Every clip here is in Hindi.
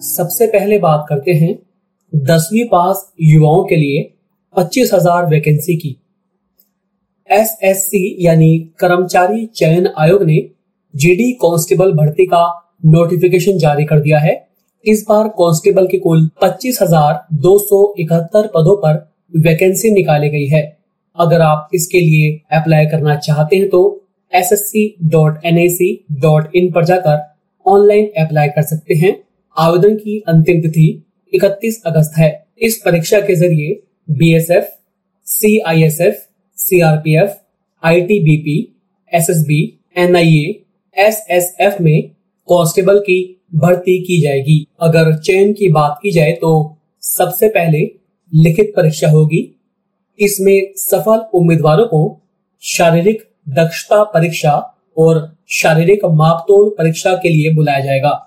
सबसे पहले बात करते हैं दसवीं पास युवाओं के लिए पच्चीस हज़ार वैकेंसी की। एसएससी यानी कर्मचारी चयन आयोग ने जीडी कांस्टेबल भर्ती का नोटिफिकेशन जारी कर दिया है। इस बार कांस्टेबल की कुल पच्चीस हज़ार दो सौ इकहत्तर पदों पर वैकेंसी निकाली गई है। अगर आप इसके लिए अप्लाई करना चाहते हैं तो S S C dot N I C dot in पर जाकर ऑनलाइन अप्लाई कर सकते हैं। आवेदन की अंतिम तिथि 31 अगस्त है। इस परीक्षा के ज़रिए BSF, CISF, CRPF, ITBP, SSB, NIA, SSF में कांस्टेबल की भर्ती की जाएगी। अगर चयन की बात की जाए तो सबसे पहले लिखित परीक्षा होगी। इसमें सफल उम्मीदवारों को शारीरिक दक्षता परीक्षा और शारीरिक मापतोल परीक्षा के लिए बुलाया जाएगा।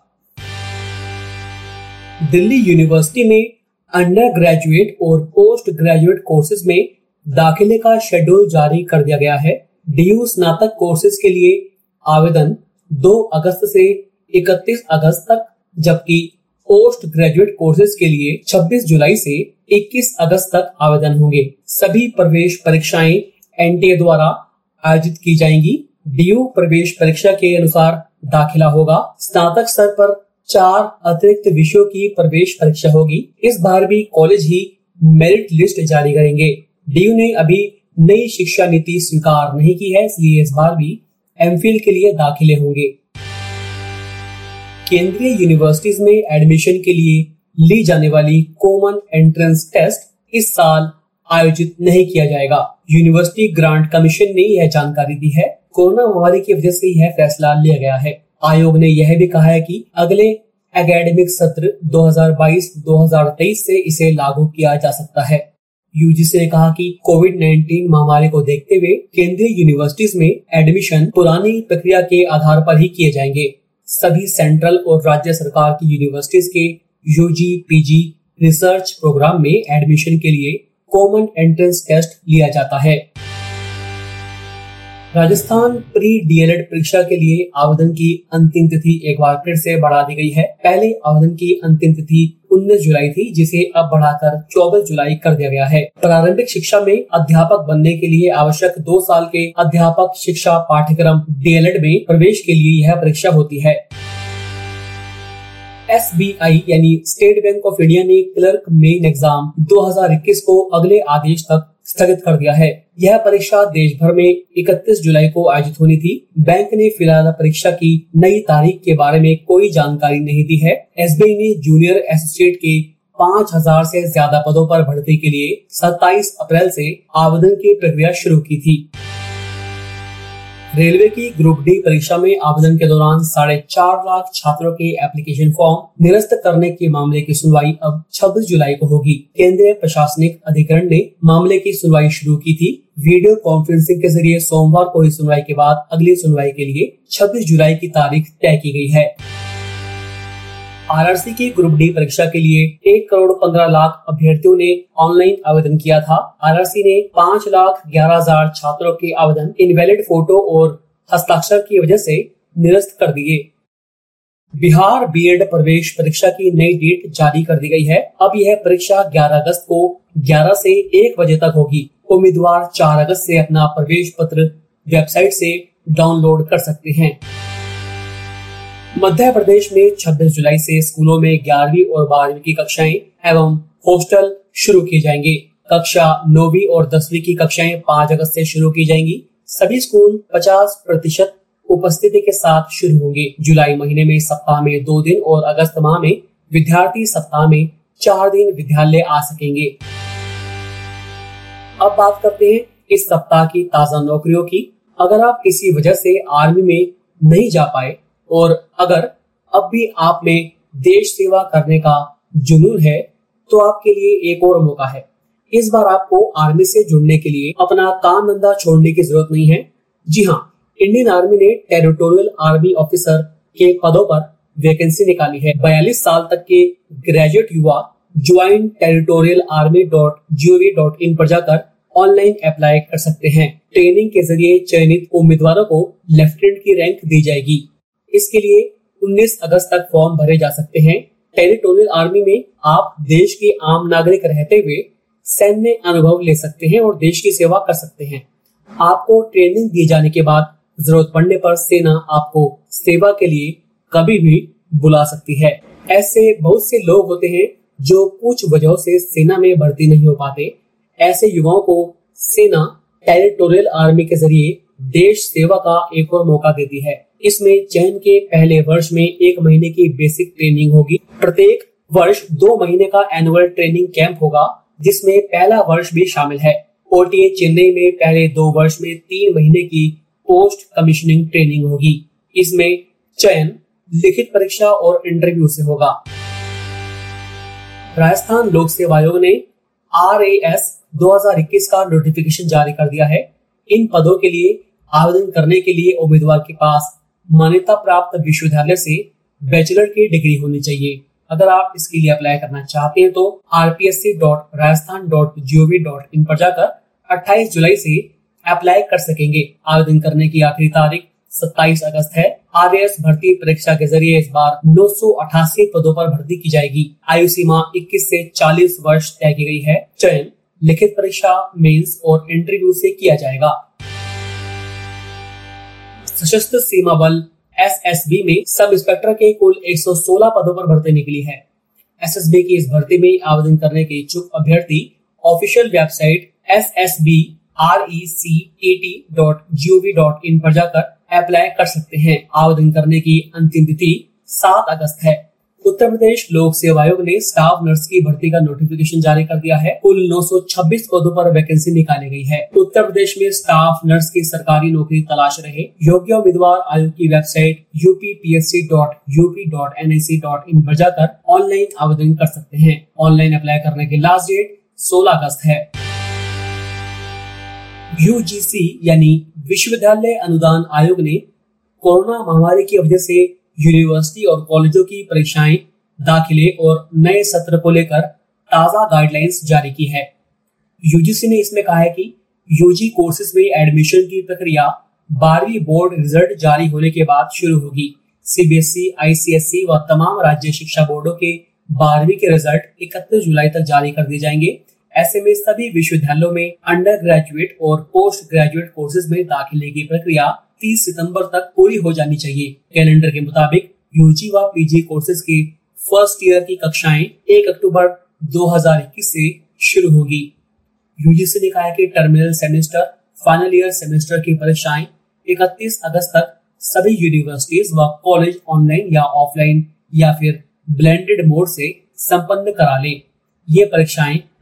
दिल्ली यूनिवर्सिटी में अंडर ग्रेजुएट और पोस्ट ग्रेजुएट कोर्सेज में दाखिले का शेड्यूल जारी कर दिया गया है। डीयू स्नातक कोर्सेज के लिए आवेदन 2 अगस्त से 31 अगस्त तक, जबकि पोस्ट ग्रेजुएट कोर्सेज के लिए 26 जुलाई से 21 अगस्त तक आवेदन होंगे। सभी प्रवेश परीक्षाएँ एनटीए द्वारा आयोजित की जाएँगी। डीयू प्रवेश परीक्षा के अनुसार दाखिला होगा। स्नातक स्तर पर चार अतिरिक्त विषयों की प्रवेश परीक्षा होगी। इस बार भी कॉलेज ही मेरिट लिस्ट जारी करेंगे। डीयू ने अभी नई शिक्षा नीति स्वीकार नहीं की है, इसलिए इस बार भी एम के लिए दाखिले होंगे। केंद्रीय यूनिवर्सिटीज में एडमिशन के लिए ली जाने वाली कॉमन एंट्रेंस टेस्ट इस साल आयोजित नहीं किया जाएगा। यूनिवर्सिटी ग्रांट कमीशन ने यह जानकारी दी है। कोरोना महामारी की वजह से यह फैसला लिया गया है। आयोग ने यह भी कहा है कि अगले एकेडमिक सत्र 2022-2023 से इसे लागू किया जा सकता है। यूजीसी ने कहा कि कोविड 19 महामारी को देखते हुए केंद्रीय यूनिवर्सिटीज में एडमिशन पुरानी प्रक्रिया के आधार पर ही किए जाएँगे। सभी सेंट्रल और राज्य सरकार की यूनिवर्सिटीज के यूजी पीजी रिसर्च प्रोग्राम में एडमिशन के लिए कॉमन एंट्रेंस टेस्ट लिया जाता है। राजस्थान प्री डीएलएड परीक्षा के लिए आवेदन की अंतिम तिथि एक बार फिर से बढ़ा दी गई है। पहले आवेदन की अंतिम तिथि 19 जुलाई थी, जिसे अब बढ़ाकर 24 जुलाई कर दिया गया है। प्रारंभिक शिक्षा में अध्यापक बनने के लिए आवश्यक दो साल के अध्यापक शिक्षा पाठ्यक्रम डीएलएड में प्रवेश के लिए यह परीक्षा होती है। एसबीआई यानी स्टेट बैंक ऑफ़ इंडिया ने क्लर्क मेन एग्ज़ाम 2021 को अगले आदेश तक स्थगित कर दिया है। यह परीक्षा देश भर में 31 जुलाई को आयोजित होनी थी। बैंक ने फ़िलहाल परीक्षा की नई तारीख के बारे में कोई जानकारी नहीं दी है। एसबीआई ने जूनियर एसोसिएट के पाँच हज़ार से ज़्यादा पदों पर भर्ती के लिए 27 अप्रैल से आवेदन की प्रक्रिया शुरू की थी। रेलवे की ग्रुप डी परीक्षा में आवेदन के दौरान साढ़े चार लाख छात्रों के एप्लीकेशन फॉर्म निरस्त करने के मामले की सुनवाई अब 26 जुलाई को होगी। केंद्रीय प्रशासनिक अधिकरण ने मामले की सुनवाई शुरू की थी। वीडियो कॉन्फ्रेंसिंग के ज़रिए सोमवार को हुई सुनवाई के बाद अगली सुनवाई के लिए 26 जुलाई की तारीख तय की गई है। आरआरसी की ग्रुप डी परीक्षा के लिए एक करोड़ पंद्रह लाख अभ्यर्थियों ने ऑनलाइन आवेदन किया था। आरआरसी ने पाँच लाख ग्यारह हज़ार छात्रों के आवेदन इनवैलिड फ़ोटो और हस्ताक्षर की वजह से निरस्त कर दिए। बिहार बीएड प्रवेश परीक्षा की नई डेट जारी कर दी गई है। अब यह परीक्षा 11 अगस्त को 11 से 1 बजे तक होगी। उम्मीदवार 4 अगस्त से अपना प्रवेश पत्र वेबसाइट से डाउनलोड कर सकते हैं। मध्य प्रदेश में 26 जुलाई से स्कूलों में ग्यारहवीं और बारहवीं की कक्षाएँ एवं हॉस्टल शुरू किए जाएँगे। कक्षा नौवीं और दसवीं की कक्षाएँ 5 अगस्त से शुरू की जाएँगी। सभी स्कूल 50 प्रतिशत उपस्थिति के साथ शुरू होंगे। जुलाई महीने में सप्ताह में दो दिन और अगस्त माह में विद्यार्थी सप्ताह में चार दिन विद्यालय आ सकेंगे। अब बात करते हैं इस सप्ताह की ताज़ा नौकरियों की। अगर आप किसी वजह से आर्मी में नहीं जा पाए और अगर अब भी आप में देश सेवा करने का जुनून है तो आपके लिए एक और मौका है। इस बार आपको आर्मी से जुड़ने के लिए अपना काम धंधा छोड़ने की ज़रूरत नहीं है। जी हाँ इंडियन आर्मी ने टेरिटोरियल आर्मी ऑफिसर के पदों पर वैकेंसी निकाली है। बयालीस साल तक के ग्रेजुएट युवा join territorial army dot G dot in पर जाकर ऑनलाइन अप्लाई कर सकते हैं। ट्रेनिंग के ज़रिए चयनित उम्मीदवारों को लेफ्टिनेंट की रैंक दी जाएगी। इसके लिए 19 अगस्त तक फॉर्म भरे जा सकते हैं। टेरिटोरियल आर्मी में आप देश के आम नागरिक रहते हुए सैन्य अनुभव ले सकते हैं और देश की सेवा कर सकते हैं। आपको ट्रेनिंग दिए जाने के बाद ज़रूरत पड़ने पर सेना आपको सेवा के लिए कभी भी बुला सकती है। ऐसे बहुत से लोग होते हैं जो कुछ वजहों से सेना में भर्ती नहीं हो पाते। ऐसे युवाओं को सेना टेरिटोरियल आर्मी के ज़रिए देश सेवा का एक और मौका देती है। इसमें चयन के पहले वर्ष में एक महीने की बेसिक ट्रेनिंग होगी। प्रत्येक वर्ष दो महीने का एनुअल ट्रेनिंग कैंप होगा, जिसमें पहला वर्ष भी शामिल है। ओटीए चेन्नई में पहले दो वर्ष में तीन महीने की पोस्ट कमीशनिंग ट्रेनिंग होगी। इसमें चयन, लिखित परीक्षा और इंटरव्यू से होगा। राजस्थान लोक सेवा आयोग ने आर एस 2021 का नोटिफिकेशन जारी कर दिया है। इन पदों के लिए आवेदन करने के लिए उम्मीदवार के पास मान्यता प्राप्त विश्वविद्यालय से बैचलर की डिग्री होनी चाहिए। अगर आप इसके लिए अप्लाई करना चाहते हैं तो इन पर जाकर 28 जुलाई से अप्लाई कर सकेंगे। आवेदन करने की आखिरी तारीख 27 अगस्त है। आर भर्ती परीक्षा के ज़रिए इस बार नौ सौ अठासी पदों पर भर्ती की जाएगी। आयु सीमा 21 से 40 वर्ष तय की गई है। चयन, लिखित परीक्षा, मेंस और इंटरव्यू से किया जाएगा। सशस्त्र सीमा बल एसएसबी में सब इंस्पेक्टर के कुल 116 पदों पर भर्ती निकली है। एसएसबी की इस भर्ती में आवेदन करने के इच्छुक अभ्यर्थी official website S S B R E C A T dot G O V dot in पर जाकर अप्लाई कर सकते हैं। आवेदन करने की अंतिम तिथि सात अगस्त है। उत्तर प्रदेश लोक सेवा आयोग ने स्टाफ नर्स की भर्ती का नोटिफिकेशन जारी कर दिया है। कुल 926 पदों पर वैकेंसी निकाली गई है। उत्तर प्रदेश में स्टाफ नर्स की सरकारी नौकरी तलाश रहे। योग्य उम्मीदवार आयोग की website UP P P S C dot UP dot N I C dot in पर जाकर ऑनलाइन आवेदन कर सकते हैं। ऑनलाइन अप्लाई करने की लास्ट डेट सोलह अगस्त है। यूजीसी यानी विश्वविद्यालय अनुदान आयोग ने कोरोना महामारी की वजह से यूनिवर्सिटी और कॉलेजों की परीक्षाएँ दाखिले और नए सत्र को लेकर ताज़ा गाइडलाइंस जारी की है। यूजीसी ने इसमें कहा है कि यूजी कोर्सेज में एडमिशन की प्रक्रिया बारहवीं बोर्ड रिज़ल्ट जारी होने के बाद शुरू होगी। सीबीएसई आईसीएसई व तमाम राज्य शिक्षा बोर्डों के बारहवीं के रिज़ल्ट इकतीस जुलाई तक जारी कर दिए जाएँगे। ऐसे में सभी विश्वविद्यालयों में अंडर ग्रेजुएट और पोस्ट ग्रेजुएट कोर्सेज में दाखिले की प्रक्रिया 30 सितंबर तक पूरी हो जानी चाहिए। कैलेंडर के मुताबिक यूजी व पीजी कोर्सेज के फ़र्स्ट ईयर की कक्षाएँ 1 अक्टूबर 2021 से शुरू होगी। यूजीसी ने कहा है कि terminal semester final year semester की परीक्षाएँ 31 अगस्त तक सभी यूनिवर्सिटीज व कॉलेज ऑनलाइन या ऑफलाइन या फिर ब्लेंडेड मोड से संपन्न करा ले। ये परीक्षाएँ